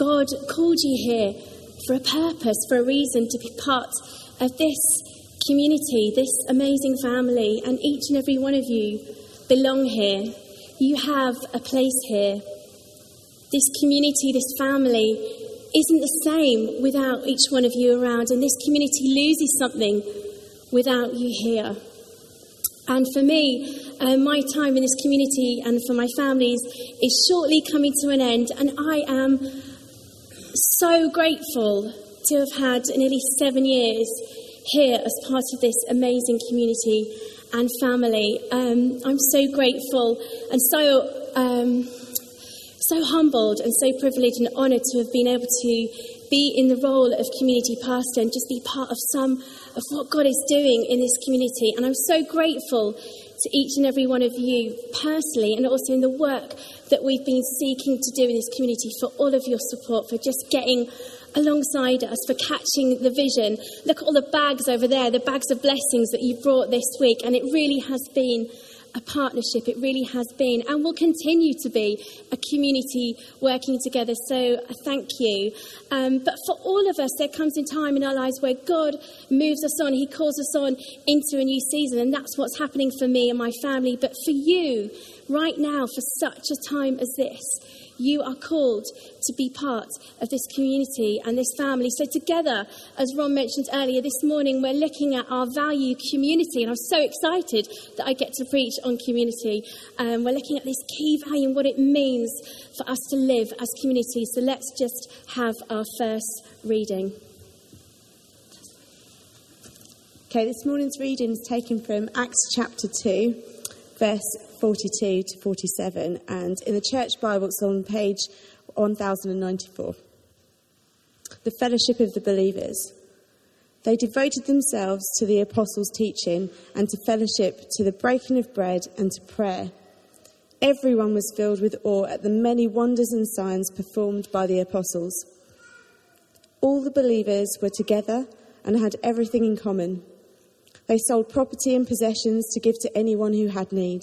God called you here for a purpose, for a reason to be part of this community, this amazing family, and each and every one of you belong here. You have a place here. This community, this family, isn't the same without each one of you around, and this community loses something without you here. And for me, uh, my time in this community and for my families is shortly coming to an end, and I am so grateful to have had nearly seven years here as part of this amazing community and family. Um, I'm so grateful and so um, so humbled and so privileged and honoured to have been able to be in the role of community pastor and just be part of some of what God is doing in this community. And I'm so grateful to each and every one of you personally and also in the work that we've been seeking to do in this community for all of your support, for just getting alongside us, for catching the vision. Look at all the bags over there, the bags of blessings that you brought this week, and it really has been a partnership. It really has been and will continue to be a community working together. So thank you. Um, but for all of us, there comes a time in our lives where God moves us on. He calls us on into a new season. And that's what's happening for me and my family. But for you, right now, for such a time as this, you are called to be part of this community and this family. So, together, as Ron mentioned earlier, this morning we're looking at our value community, and I'm so excited that I get to preach on community. Um, we're looking at this key value and what it means for us to live as community. So, let's just have our first reading. Okay, this morning's reading is taken from Acts chapter 2, verse 42 to 47, and in the Church Bible, it's on page 1094. The fellowship of the believers. They devoted themselves to the apostles' teaching and to fellowship, to the breaking of bread and to prayer. Everyone was filled with awe at the many wonders and signs performed by the apostles. All the believers were together and had everything in common. They sold property and possessions to give to anyone who had need.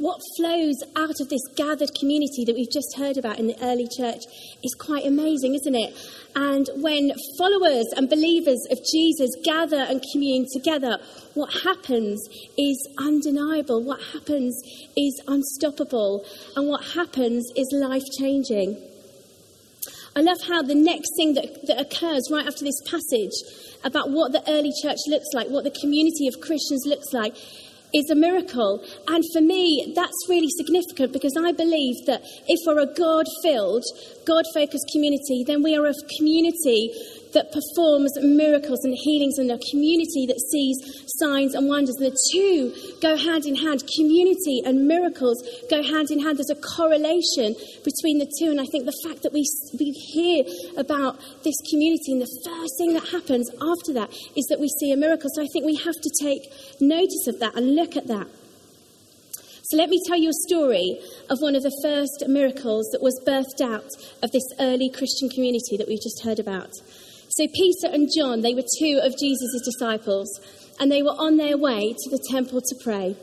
what flows out of this gathered community that we've just heard about in the early church is quite amazing, isn't it? And when followers and believers of Jesus gather and commune together, what happens is undeniable. What happens is unstoppable. And what happens is life changing. I love how the next thing that, that occurs right after this passage about what the early church looks like, what the community of Christians looks like, is a miracle. And for me, that's really significant because I believe that if we're a God filled, God focused community, then we are a community that performs miracles and healings and a community that sees signs and wonders. The two go hand in hand. Community and miracles go hand in hand. There's a correlation between the two. And I think the fact that we, we hear about this community and the first thing that happens after that is that we see a miracle. So I think we have to take notice of that and look at that. So let me tell you a story of one of the first miracles that was birthed out of this early Christian community that we've just heard about. So Peter and John, they were two of Jesus' disciples, and they were on their way to the temple to pray.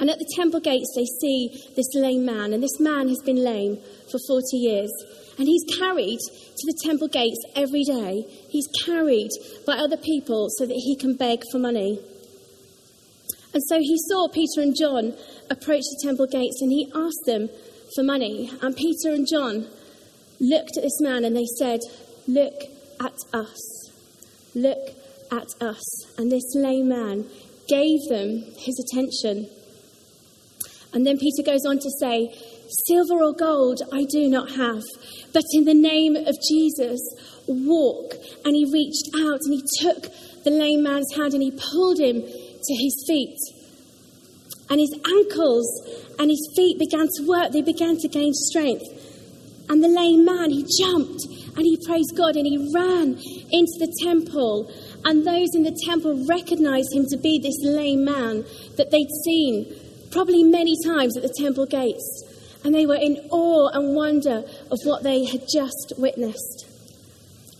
And at the temple gates, they see this lame man, and this man has been lame for 40 years. And he's carried to the temple gates every day. He's carried by other people so that he can beg for money. And so he saw Peter and John approach the temple gates and he asked them for money. And Peter and John looked at this man and they said, Look at us. Look at us. And this lame man gave them his attention. And then Peter goes on to say, Silver or gold I do not have, but in the name of Jesus, walk. And he reached out and he took the lame man's hand and he pulled him to his feet. And his ankles and his feet began to work, they began to gain strength. And the lame man, he jumped and he praised God and he ran into the temple. And those in the temple recognized him to be this lame man that they'd seen probably many times at the temple gates. And they were in awe and wonder of what they had just witnessed.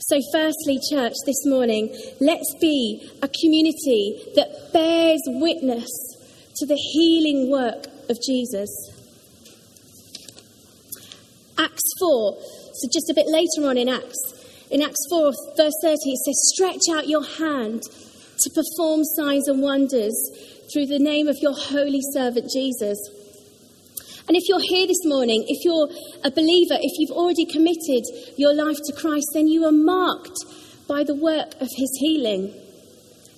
So, firstly, church, this morning, let's be a community that bears witness to the healing work of Jesus. Acts 4, so just a bit later on in Acts, in Acts 4, verse 30, it says, Stretch out your hand to perform signs and wonders through the name of your holy servant Jesus. And if you're here this morning, if you're a believer, if you've already committed your life to Christ, then you are marked by the work of his healing.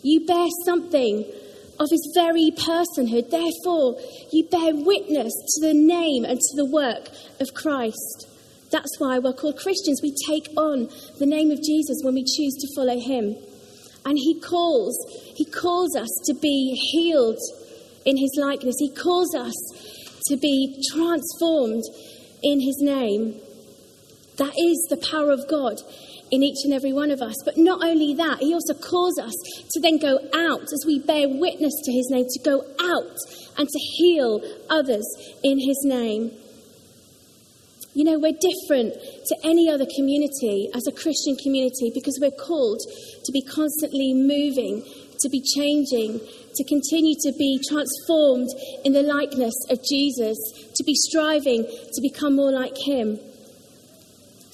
You bear something of his very personhood. Therefore, you bear witness to the name and to the work of Christ. That's why we're called Christians. We take on the name of Jesus when we choose to follow him. And he calls, he calls us to be healed in his likeness. He calls us to be transformed in his name. That is the power of God in each and every one of us. But not only that, he also calls us to then go out as we bear witness to his name, to go out and to heal others in his name. You know, we're different to any other community as a Christian community because we're called to be constantly moving, to be changing, to continue to be transformed in the likeness of Jesus, to be striving to become more like him,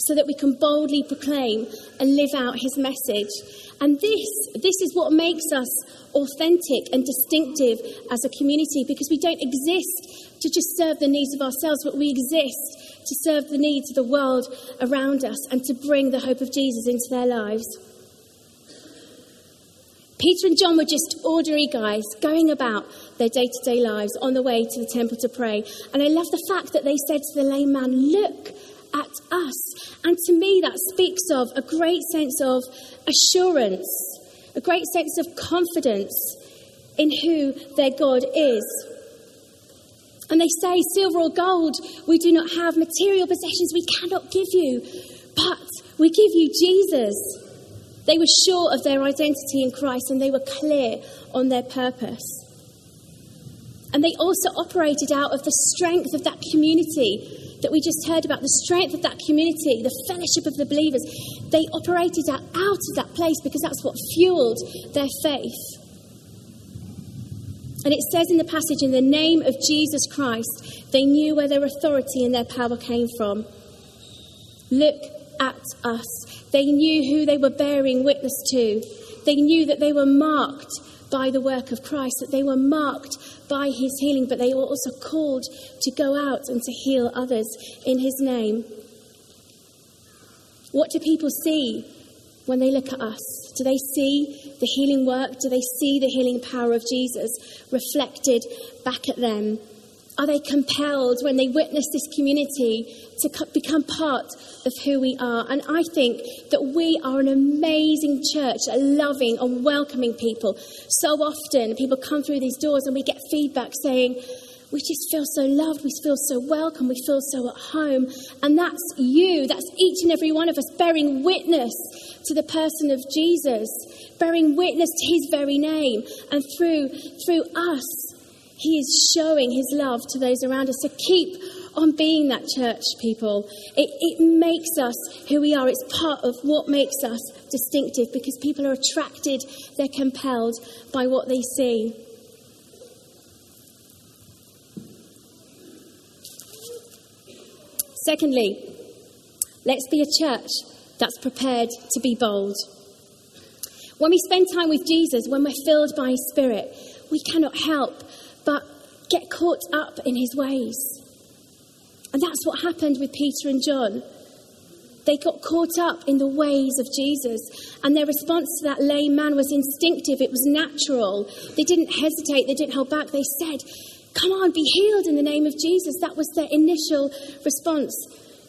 so that we can boldly proclaim and live out his message. And this, this is what makes us authentic and distinctive as a community because we don't exist to just serve the needs of ourselves, but we exist to serve the needs of the world around us and to bring the hope of Jesus into their lives. Peter and John were just ordinary guys going about their day to day lives on the way to the temple to pray. And I love the fact that they said to the lame man, Look at us. And to me, that speaks of a great sense of assurance, a great sense of confidence in who their God is. And they say, Silver or gold we do not have, material possessions we cannot give you, but we give you Jesus. They were sure of their identity in Christ and they were clear on their purpose. And they also operated out of the strength of that community that we just heard about, the strength of that community, the fellowship of the believers. They operated out, out of that place because that's what fueled their faith. And it says in the passage, in the name of Jesus Christ, they knew where their authority and their power came from. Look at us. They knew who they were bearing witness to. They knew that they were marked by the work of Christ, that they were marked by his healing, but they were also called to go out and to heal others in his name. What do people see when they look at us? Do they see the healing work? Do they see the healing power of Jesus reflected back at them? Are they compelled when they witness this community to become part of who we are? And I think that we are an amazing church, a loving and welcoming people. So often people come through these doors and we get feedback saying, we just feel so loved, we feel so welcome, we feel so at home. And that's you, that's each and every one of us bearing witness to the person of Jesus, bearing witness to his very name. And through, through us, he is showing His love to those around us. So keep on being that church, people. It, it makes us who we are. It's part of what makes us distinctive because people are attracted, they're compelled by what they see. Secondly, let's be a church that's prepared to be bold. When we spend time with Jesus, when we're filled by His Spirit, we cannot help but get caught up in his ways. And that's what happened with Peter and John. They got caught up in the ways of Jesus, and their response to that lame man was instinctive, it was natural. They didn't hesitate, they didn't hold back. They said, Come on, be healed in the name of Jesus. That was their initial response.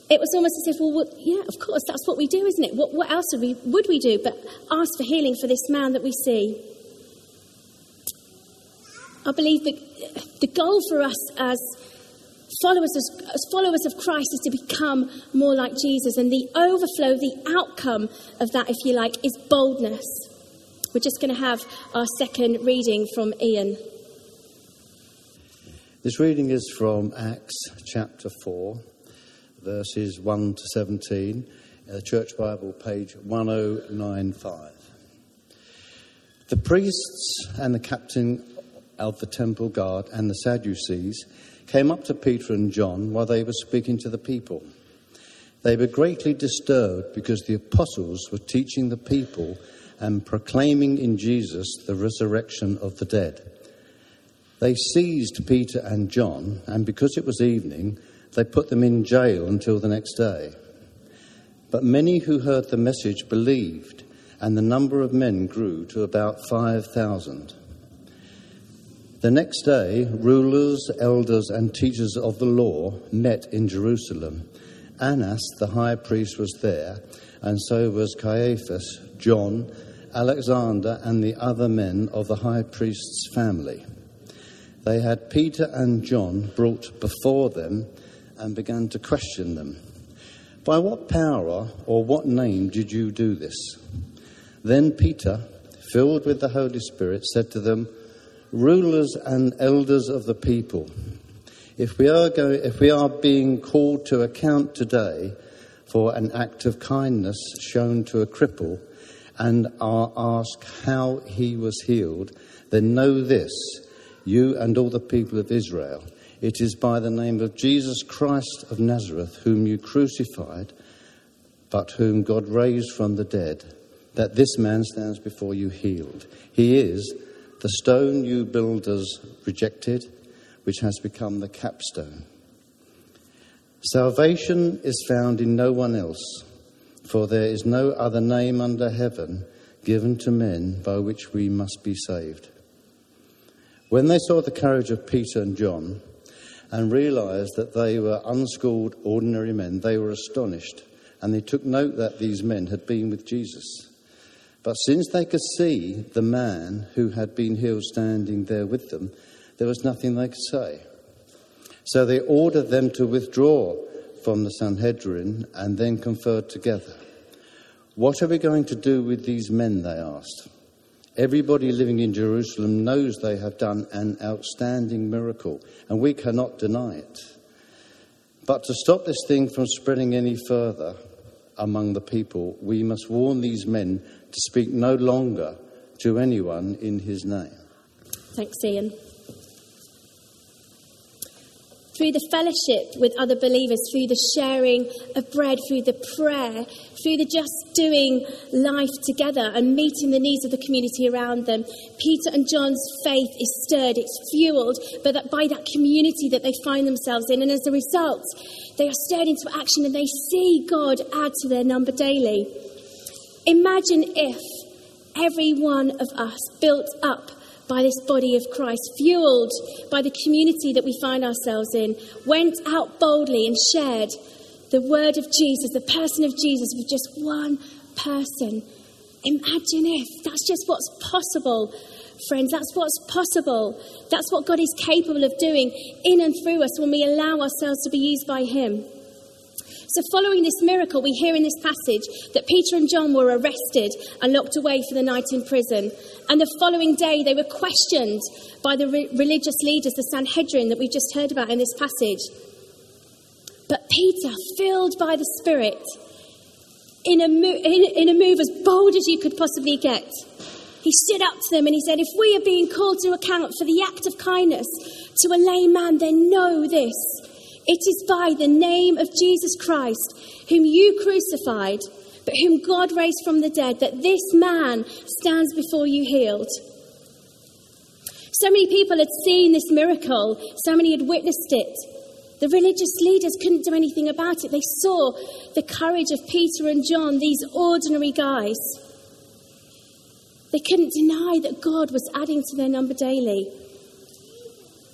It was almost as if, well, well yeah, of course, that's what we do, isn't it? What, what else would we, would we do but ask for healing for this man that we see? I believe that the goal for us as followers, as followers of Christ is to become more like Jesus. And the overflow, the outcome of that, if you like, is boldness. We're just going to have our second reading from Ian. This reading is from Acts chapter 4, verses 1 to 17, the Church Bible, page 1095. The priests and the captain of the temple guard and the Sadducees came up to Peter and John while they were speaking to the people. They were greatly disturbed because the apostles were teaching the people and proclaiming in Jesus the resurrection of the dead. They seized Peter and John, and because it was evening, they put them in jail until the next day. But many who heard the message believed, and the number of men grew to about 5,000. The next day, rulers, elders, and teachers of the law met in Jerusalem. Annas, the high priest, was there, and so was Caiaphas, John, Alexander, and the other men of the high priest's family they had Peter and John brought before them and began to question them. By what power or what name did you do this? Then Peter, filled with the Holy Spirit, said to them, Rulers and elders of the people, if we are, going, if we are being called to account today for an act of kindness shown to a cripple and are asked how he was healed, then know this you and all the people of Israel. It is by the name of Jesus Christ of Nazareth, whom you crucified, but whom God raised from the dead, that this man stands before you healed. He is the stone you builders rejected, which has become the capstone. Salvation is found in no one else, for there is no other name under heaven given to men by which we must be saved. When they saw the courage of Peter and John and realized that they were unschooled, ordinary men, they were astonished and they took note that these men had been with Jesus. But since they could see the man who had been healed standing there with them, there was nothing they could say. So they ordered them to withdraw from the Sanhedrin and then conferred together. What are we going to do with these men? They asked. Everybody living in Jerusalem knows they have done an outstanding miracle, and we cannot deny it. But to stop this thing from spreading any further among the people, we must warn these men to speak no longer to anyone in his name. Thanks, Ian through the fellowship with other believers, through the sharing of bread, through the prayer, through the just doing life together and meeting the needs of the community around them. Peter and John's faith is stirred, it's fueled by that, by that community that they find themselves in. And as a result, they are stirred into action and they see God add to their number daily. Imagine if every one of us built up by this body of Christ, fueled by the community that we find ourselves in, went out boldly and shared the word of Jesus, the person of Jesus, with just one person. Imagine if that's just what's possible, friends. That's what's possible. That's what God is capable of doing in and through us when we allow ourselves to be used by Him. So, following this miracle, we hear in this passage that Peter and John were arrested and locked away for the night in prison. And the following day, they were questioned by the re- religious leaders, the Sanhedrin, that we just heard about in this passage. But Peter, filled by the Spirit, in a, mo- in, in a move as bold as you could possibly get, he stood up to them and he said, If we are being called to account for the act of kindness to a lame man, then know this it is by the name of Jesus Christ, whom you crucified, but whom God raised from the dead, that this man stands before you healed. So many people had seen this miracle, so many had witnessed it. The religious leaders couldn't do anything about it. They saw the courage of Peter and John, these ordinary guys. They couldn't deny that God was adding to their number daily.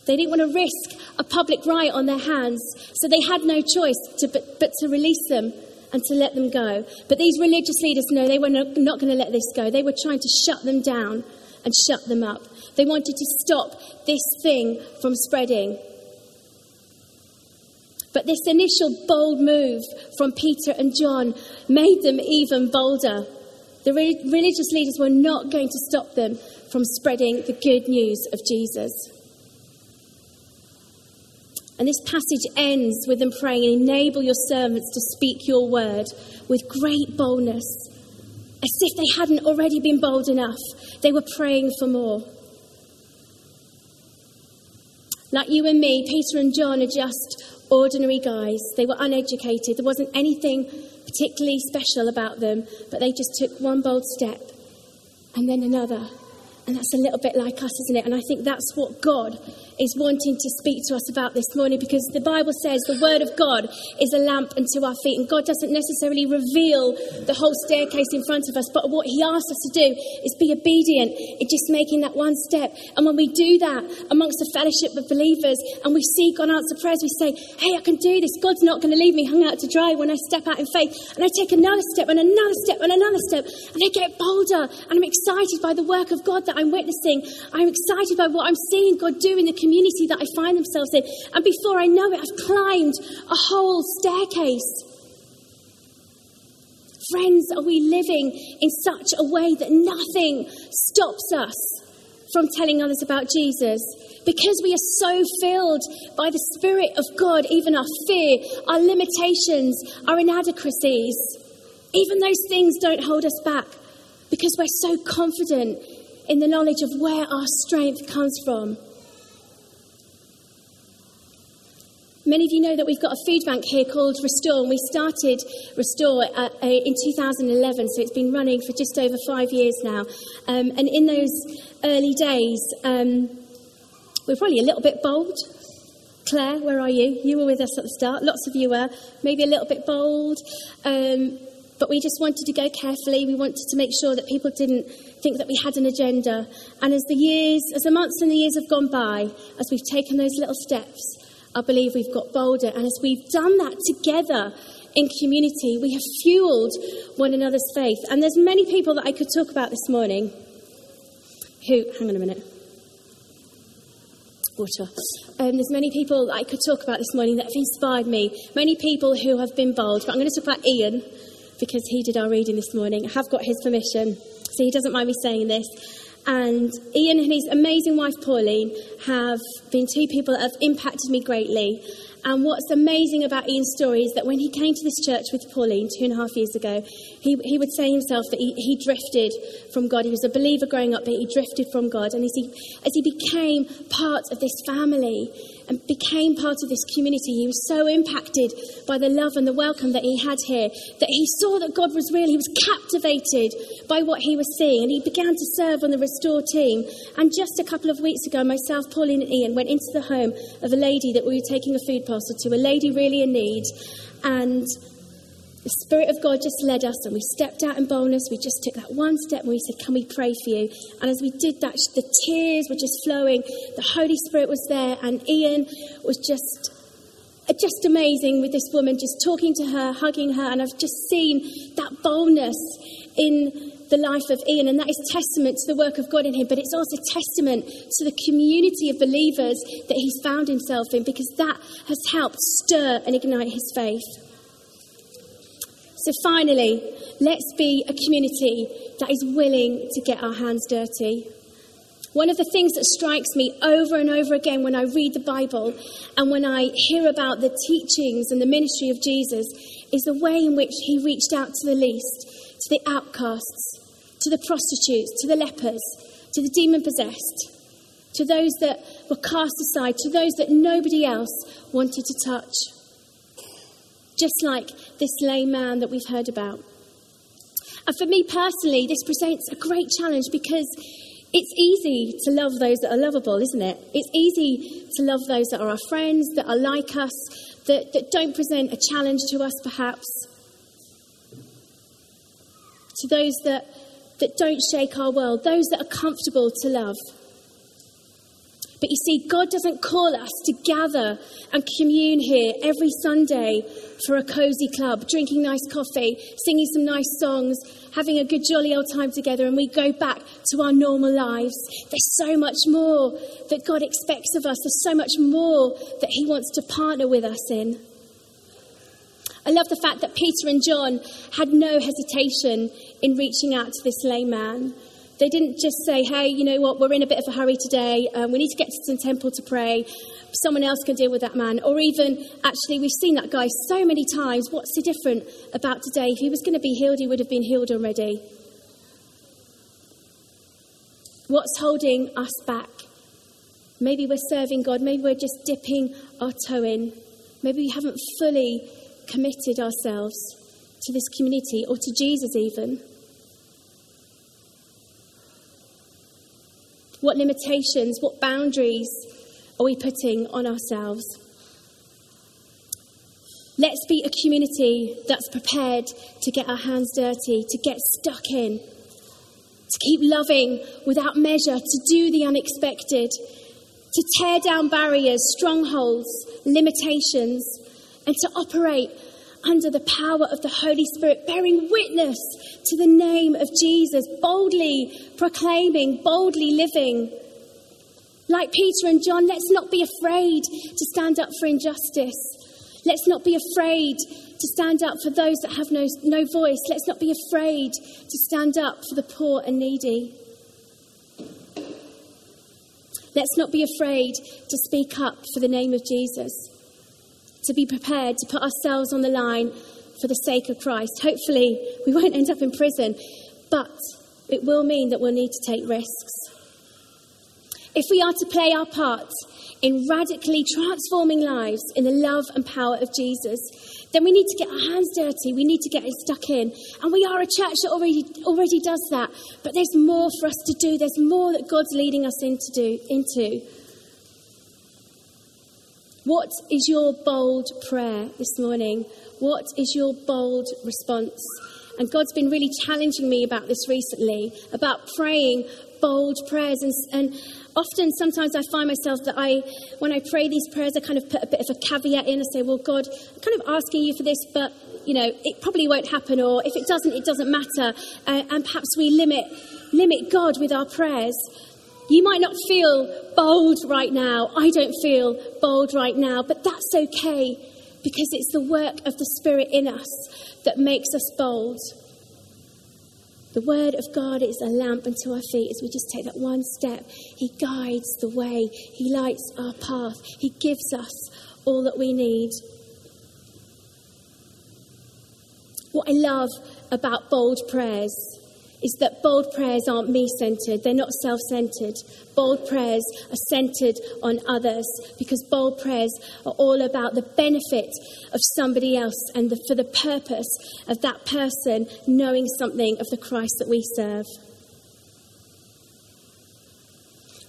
They didn't want to risk a public riot on their hands, so they had no choice to, but, but to release them and to let them go. But these religious leaders, no, they were not, not going to let this go. They were trying to shut them down and shut them up. They wanted to stop this thing from spreading. But this initial bold move from Peter and John made them even bolder. The re- religious leaders were not going to stop them from spreading the good news of Jesus. And this passage ends with them praying, Enable your servants to speak your word with great boldness. As if they hadn't already been bold enough, they were praying for more. Like you and me, Peter and John are just ordinary guys. They were uneducated. There wasn't anything particularly special about them, but they just took one bold step and then another. And that's a little bit like us, isn't it? And I think that's what God is wanting to speak to us about this morning because the Bible says the Word of God is a lamp unto our feet, and God doesn't necessarily reveal the whole staircase in front of us, but what He asks us to do is be obedient in just making that one step. And when we do that amongst the fellowship of believers and we see God answer prayers, we say, Hey, I can do this. God's not going to leave me hung out to dry when I step out in faith. And I take another step and another step and another step, and I get bolder, and I'm excited by the work of God that I'm witnessing. I'm excited by what I'm seeing God do in the community community that I find themselves in. And before I know it, I've climbed a whole staircase. Friends, are we living in such a way that nothing stops us from telling others about Jesus? Because we are so filled by the Spirit of God, even our fear, our limitations, our inadequacies, even those things don't hold us back because we're so confident in the knowledge of where our strength comes from. Many of you know that we've got a food bank here called Restore, and we started Restore uh, uh, in 2011, so it's been running for just over five years now. Um, and in those early days, um, we are probably a little bit bold. Claire, where are you? You were with us at the start. Lots of you were. Maybe a little bit bold. Um, but we just wanted to go carefully. We wanted to make sure that people didn't think that we had an agenda. And as the years, as the months and the years have gone by, as we've taken those little steps, I believe we've got bolder. And as we've done that together in community, we have fueled one another's faith. And there's many people that I could talk about this morning who, hang on a minute. Water. Um, there's many people that I could talk about this morning that have inspired me. Many people who have been bold. But I'm going to talk about Ian because he did our reading this morning. I have got his permission, so he doesn't mind me saying this. And Ian and his amazing wife Pauline have been two people that have impacted me greatly. And what's amazing about Ian's story is that when he came to this church with Pauline two and a half years ago, he, he would say himself that he, he drifted from God. He was a believer growing up, but he drifted from God. And as he, as he became part of this family, and became part of this community. He was so impacted by the love and the welcome that he had here that he saw that God was real. He was captivated by what he was seeing and he began to serve on the Restore team. And just a couple of weeks ago, myself, Pauline, and Ian went into the home of a lady that we were taking a food parcel to, a lady really in need. And the Spirit of God just led us, and we stepped out in boldness. We just took that one step, and we said, Can we pray for you? And as we did that, the tears were just flowing. The Holy Spirit was there, and Ian was just. Uh, just amazing with this woman, just talking to her, hugging her, and I've just seen that boldness in the life of Ian, and that is testament to the work of God in him, but it's also testament to the community of believers that he's found himself in because that has helped stir and ignite his faith. So, finally, let's be a community that is willing to get our hands dirty. One of the things that strikes me over and over again when I read the Bible and when I hear about the teachings and the ministry of Jesus is the way in which he reached out to the least, to the outcasts, to the prostitutes, to the lepers, to the demon possessed, to those that were cast aside, to those that nobody else wanted to touch just like this lame man that we've heard about. And for me personally, this presents a great challenge because it's easy to love those that are lovable, isn't it? It's easy to love those that are our friends, that are like us, that, that don't present a challenge to us, perhaps. To those that, that don't shake our world, those that are comfortable to love. But you see, God doesn't call us to gather and commune here every Sunday for a cozy club, drinking nice coffee, singing some nice songs, having a good jolly old time together, and we go back to our normal lives. There's so much more that God expects of us. There's so much more that He wants to partner with us in. I love the fact that Peter and John had no hesitation in reaching out to this lame man. They didn't just say, hey, you know what, we're in a bit of a hurry today. Um, we need to get to some temple to pray. Someone else can deal with that man. Or even, actually, we've seen that guy so many times. What's the different about today? If he was going to be healed, he would have been healed already. What's holding us back? Maybe we're serving God. Maybe we're just dipping our toe in. Maybe we haven't fully committed ourselves to this community or to Jesus, even. What limitations, what boundaries are we putting on ourselves? Let's be a community that's prepared to get our hands dirty, to get stuck in, to keep loving without measure, to do the unexpected, to tear down barriers, strongholds, limitations, and to operate under the power of the Holy Spirit, bearing witness to the name of Jesus, boldly proclaiming, boldly living. Like Peter and John, let's not be afraid to stand up for injustice. Let's not be afraid to stand up for those that have no, no voice. Let's not be afraid to stand up for the poor and needy. Let's not be afraid to speak up for the name of Jesus to be prepared to put ourselves on the line for the sake of Christ. Hopefully, we won't end up in prison, but it will mean that we'll need to take risks. If we are to play our part in radically transforming lives in the love and power of Jesus, then we need to get our hands dirty. We need to get stuck in. And we are a church that already, already does that. But there's more for us to do. There's more that God's leading us into. Into. What is your bold prayer this morning? What is your bold response? And God's been really challenging me about this recently, about praying bold prayers. And, and, often, sometimes I find myself that I, when I pray these prayers, I kind of put a bit of a caveat in. I say, well, God, I'm kind of asking you for this, but, you know, it probably won't happen. Or if it doesn't, it doesn't matter. Uh, and perhaps we limit, limit God with our prayers. You might not feel bold right now. I don't feel bold right now, but that's okay because it's the work of the Spirit in us that makes us bold. The Word of God is a lamp unto our feet as we just take that one step. He guides the way, He lights our path, He gives us all that we need. What I love about bold prayers is that bold prayers aren't me centered, they're not self centered. Bold prayers are centered on others because bold prayers are all about the benefit of somebody else and the, for the purpose of that person knowing something of the Christ that we serve.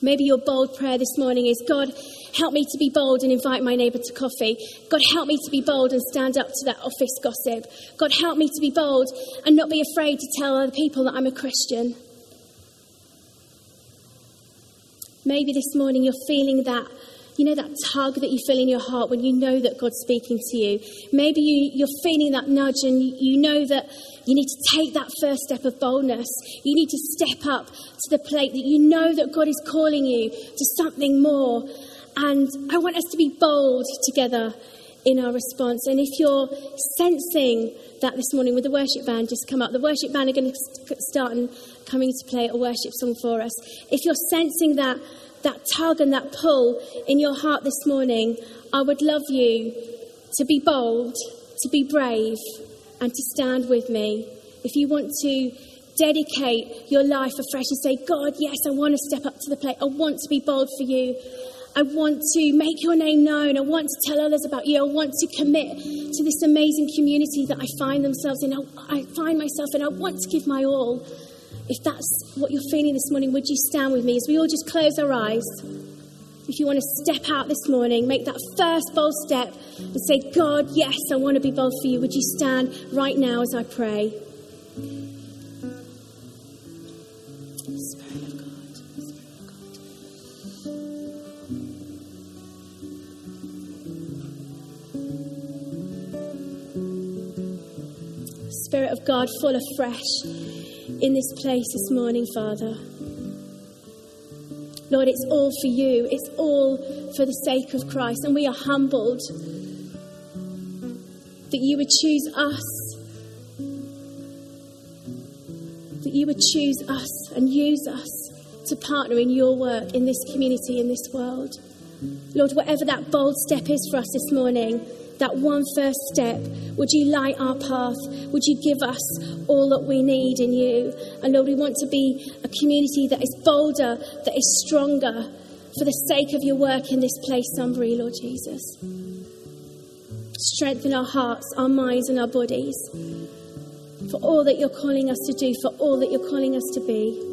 Maybe your bold prayer this morning is God, help me to be bold and invite my neighbour to coffee. God, help me to be bold and stand up to that office gossip. God, help me to be bold and not be afraid to tell other people that I'm a Christian. Maybe this morning you're feeling that, you know, that tug that you feel in your heart when you know that God's speaking to you. Maybe you, you're feeling that nudge and you know that you need to take that first step of boldness. You need to step up to the plate that you know that God is calling you to something more. And I want us to be bold together in our response. And if you're sensing that this morning with the worship band, just come up. The worship band are going to start and coming to play a worship song for us. If you're sensing that, that tug and that pull in your heart this morning, I would love you to be bold, to be brave, and to stand with me. If you want to dedicate your life afresh and say, God, yes, I want to step up to the plate. I want to be bold for you. I want to make your name known. I want to tell others about you. I want to commit to this amazing community that I find themselves in. I find myself in. I want to give my all. If that's what you're feeling this morning, would you stand with me as we all just close our eyes? If you want to step out this morning, make that first bold step and say, God, yes, I want to be bold for you. Would you stand right now as I pray? Spirit of God, fall afresh in this place this morning, Father. Lord, it's all for you. It's all for the sake of Christ. And we are humbled that you would choose us, that you would choose us and use us to partner in your work in this community, in this world. Lord, whatever that bold step is for us this morning, that one first step, would you light our path? Would you give us all that we need in you? And Lord, we want to be a community that is bolder, that is stronger, for the sake of your work in this place, Sunbury, Lord Jesus. Strengthen our hearts, our minds, and our bodies for all that you're calling us to do, for all that you're calling us to be.